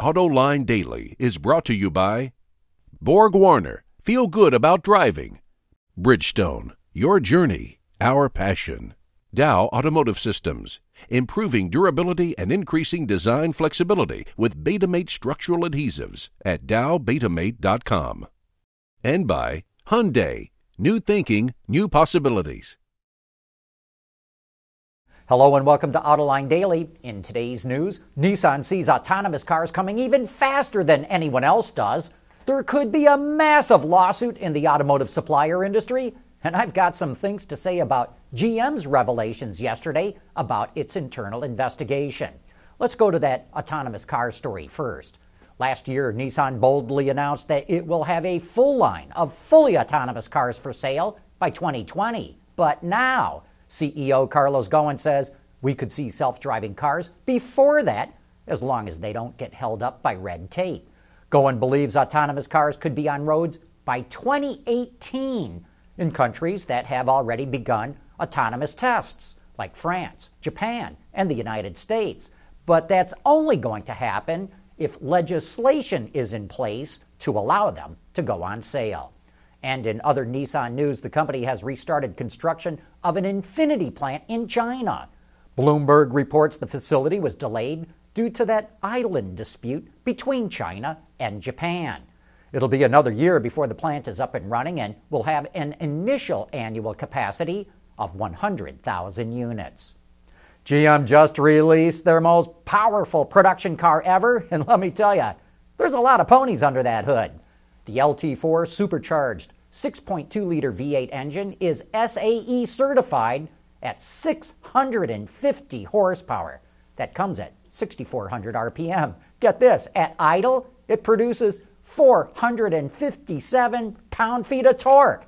AutoLine Daily is brought to you by Borg Warner. Feel good about driving. Bridgestone. Your journey, our passion. Dow Automotive Systems. Improving durability and increasing design flexibility with Betamate structural adhesives at dowbetamate.com. And by Hyundai. New thinking, new possibilities. Hello and welcome to Autoline Daily. In today's news, Nissan sees autonomous cars coming even faster than anyone else does. There could be a massive lawsuit in the automotive supplier industry, and I've got some things to say about GM's revelations yesterday about its internal investigation. Let's go to that autonomous car story first. Last year, Nissan boldly announced that it will have a full line of fully autonomous cars for sale by 2020. But now, CEO Carlos Ghosn says we could see self driving cars before that, as long as they don't get held up by red tape. Ghosn believes autonomous cars could be on roads by 2018 in countries that have already begun autonomous tests, like France, Japan, and the United States. But that's only going to happen if legislation is in place to allow them to go on sale. And in other Nissan news, the company has restarted construction of an Infiniti plant in China. Bloomberg reports the facility was delayed due to that island dispute between China and Japan. It'll be another year before the plant is up and running and will have an initial annual capacity of 100,000 units. GM just released their most powerful production car ever, and let me tell you, there's a lot of ponies under that hood. The LT4 supercharged 6.2 liter V8 engine is SAE certified at 650 horsepower. That comes at 6,400 RPM. Get this at idle, it produces 457 pound feet of torque.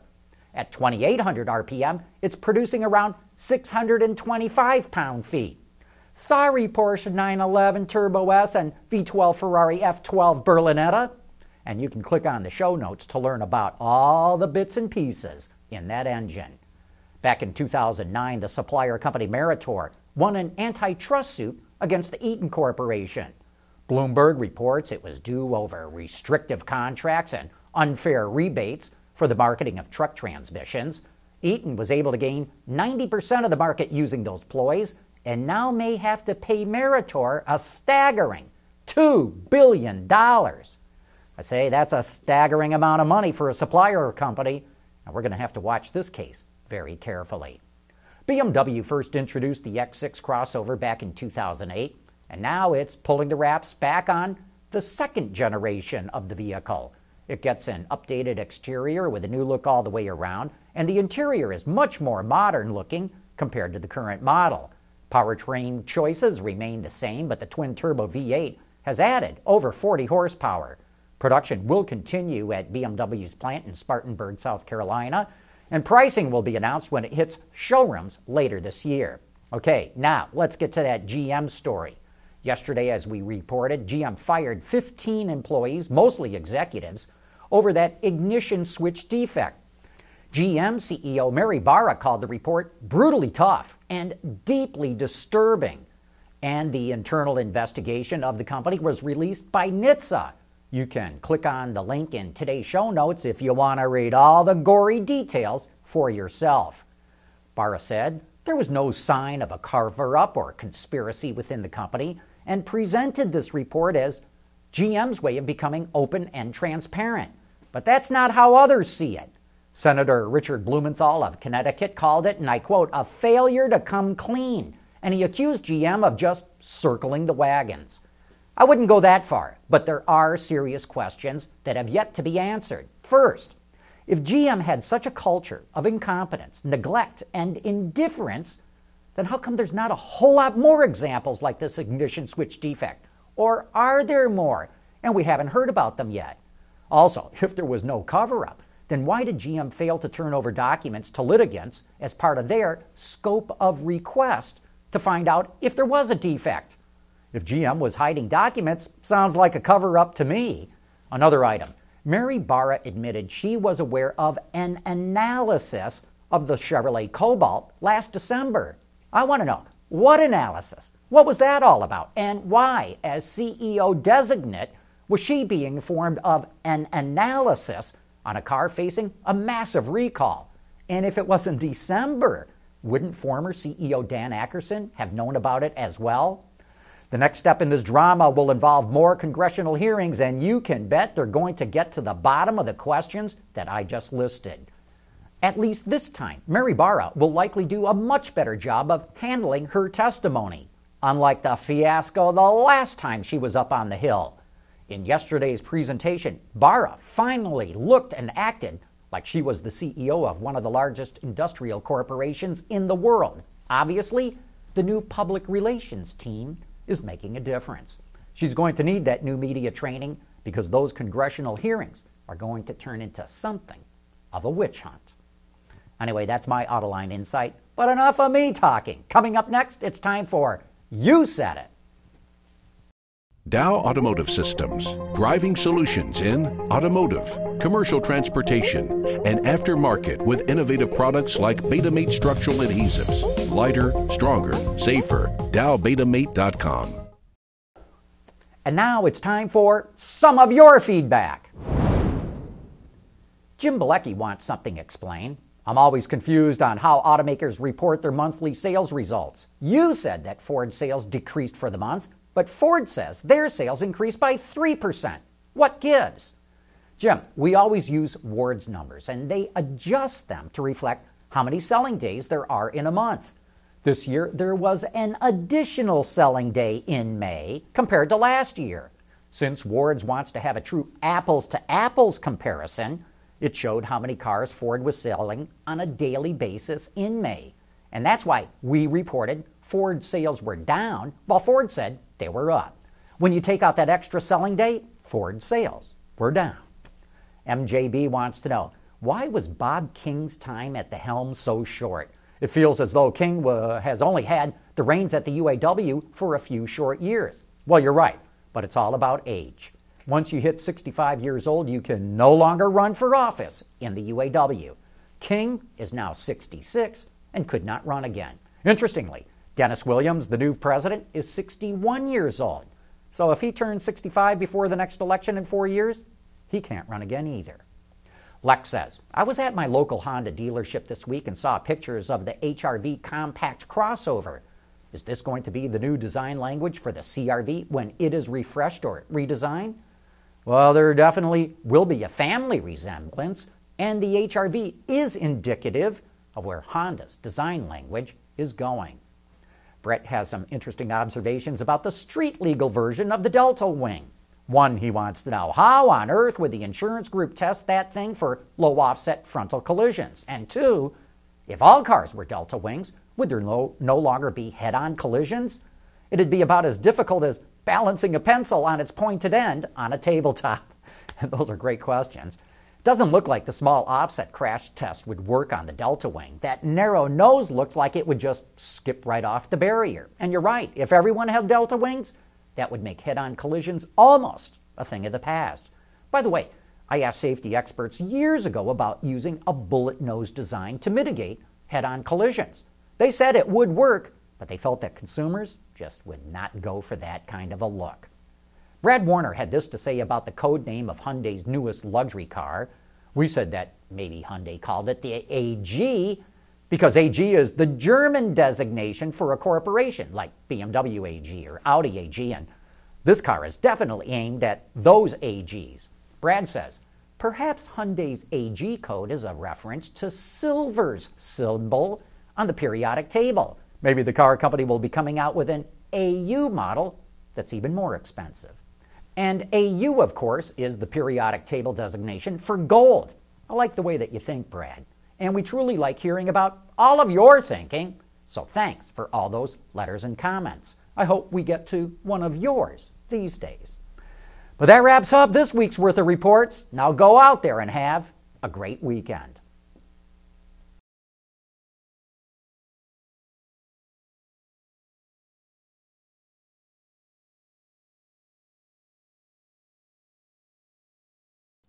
At 2,800 RPM, it's producing around 625 pound feet. Sorry, Porsche 911 Turbo S and V12 Ferrari F12 Berlinetta and you can click on the show notes to learn about all the bits and pieces in that engine. Back in 2009, the supplier company Meritor won an antitrust suit against the Eaton Corporation. Bloomberg reports it was due over restrictive contracts and unfair rebates for the marketing of truck transmissions. Eaton was able to gain 90% of the market using those ploys and now may have to pay Meritor a staggering $2 billion. I say that's a staggering amount of money for a supplier company, and we're going to have to watch this case very carefully. BMW first introduced the X6 crossover back in 2008, and now it's pulling the wraps back on the second generation of the vehicle. It gets an updated exterior with a new look all the way around, and the interior is much more modern looking compared to the current model. Powertrain choices remain the same, but the twin turbo V8 has added over 40 horsepower. Production will continue at BMW's plant in Spartanburg, South Carolina, and pricing will be announced when it hits showrooms later this year. Okay, now let's get to that GM story. Yesterday, as we reported, GM fired 15 employees, mostly executives, over that ignition switch defect. GM CEO Mary Barra called the report brutally tough and deeply disturbing. And the internal investigation of the company was released by NHTSA, you can click on the link in today's show notes if you want to read all the gory details for yourself. Barra said there was no sign of a carver up or conspiracy within the company and presented this report as GM's way of becoming open and transparent. But that's not how others see it. Senator Richard Blumenthal of Connecticut called it, and I quote, a failure to come clean, and he accused GM of just circling the wagons. I wouldn't go that far, but there are serious questions that have yet to be answered. First, if GM had such a culture of incompetence, neglect, and indifference, then how come there's not a whole lot more examples like this ignition switch defect? Or are there more and we haven't heard about them yet? Also, if there was no cover up, then why did GM fail to turn over documents to litigants as part of their scope of request to find out if there was a defect? If GM was hiding documents, sounds like a cover up to me. Another item Mary Barra admitted she was aware of an analysis of the Chevrolet Cobalt last December. I want to know what analysis? What was that all about? And why, as CEO designate, was she being informed of an analysis on a car facing a massive recall? And if it was in December, wouldn't former CEO Dan Akerson have known about it as well? The next step in this drama will involve more congressional hearings, and you can bet they're going to get to the bottom of the questions that I just listed. At least this time, Mary Barra will likely do a much better job of handling her testimony, unlike the fiasco the last time she was up on the Hill. In yesterday's presentation, Barra finally looked and acted like she was the CEO of one of the largest industrial corporations in the world. Obviously, the new public relations team is making a difference. She's going to need that new media training because those congressional hearings are going to turn into something of a witch hunt. Anyway, that's my Autoline insight. But enough of me talking. Coming up next, it's time for You Said It. Dow Automotive Systems, driving solutions in automotive, commercial transportation, and aftermarket with innovative products like Betamate structural adhesives. Lighter, stronger, safer. DowBetamate.com. And now it's time for some of your feedback. Jim Bilecki wants something explained. I'm always confused on how automakers report their monthly sales results. You said that Ford sales decreased for the month, but Ford says their sales increased by 3%. What gives? Jim, we always use Ward's numbers, and they adjust them to reflect how many selling days there are in a month. This year, there was an additional selling day in May compared to last year. Since Ward's wants to have a true apples to apples comparison, it showed how many cars Ford was selling on a daily basis in May. And that's why we reported Ford sales were down, while Ford said they were up. When you take out that extra selling day, Ford sales were down. MJB wants to know why was Bob King's time at the helm so short? It feels as though King has only had the reins at the UAW for a few short years. Well, you're right, but it's all about age. Once you hit 65 years old, you can no longer run for office in the UAW. King is now 66 and could not run again. Interestingly, Dennis Williams, the new president, is 61 years old. So if he turns 65 before the next election in four years, he can't run again either. Lex says, I was at my local Honda dealership this week and saw pictures of the HRV compact crossover. Is this going to be the new design language for the CRV when it is refreshed or redesigned? Well, there definitely will be a family resemblance, and the HRV is indicative of where Honda's design language is going. Brett has some interesting observations about the street legal version of the Delta Wing. One, he wants to know how on earth would the insurance group test that thing for low offset frontal collisions? And two, if all cars were Delta Wings, would there no, no longer be head on collisions? It'd be about as difficult as balancing a pencil on its pointed end on a tabletop? Those are great questions. Doesn't look like the small offset crash test would work on the Delta Wing. That narrow nose looked like it would just skip right off the barrier. And you're right, if everyone had Delta Wings, that would make head on collisions almost a thing of the past. By the way, I asked safety experts years ago about using a bullet nose design to mitigate head on collisions. They said it would work, but they felt that consumers just would not go for that kind of a look. Brad Warner had this to say about the code name of Hyundai's newest luxury car. We said that maybe Hyundai called it the AG because AG is the German designation for a corporation like BMW AG or Audi AG, and this car is definitely aimed at those AGs. Brad says, perhaps Hyundai's AG code is a reference to silver's symbol on the periodic table. Maybe the car company will be coming out with an AU model that's even more expensive. And AU, of course, is the periodic table designation for gold. I like the way that you think, Brad. And we truly like hearing about all of your thinking. So thanks for all those letters and comments. I hope we get to one of yours these days. But that wraps up this week's worth of reports. Now go out there and have a great weekend.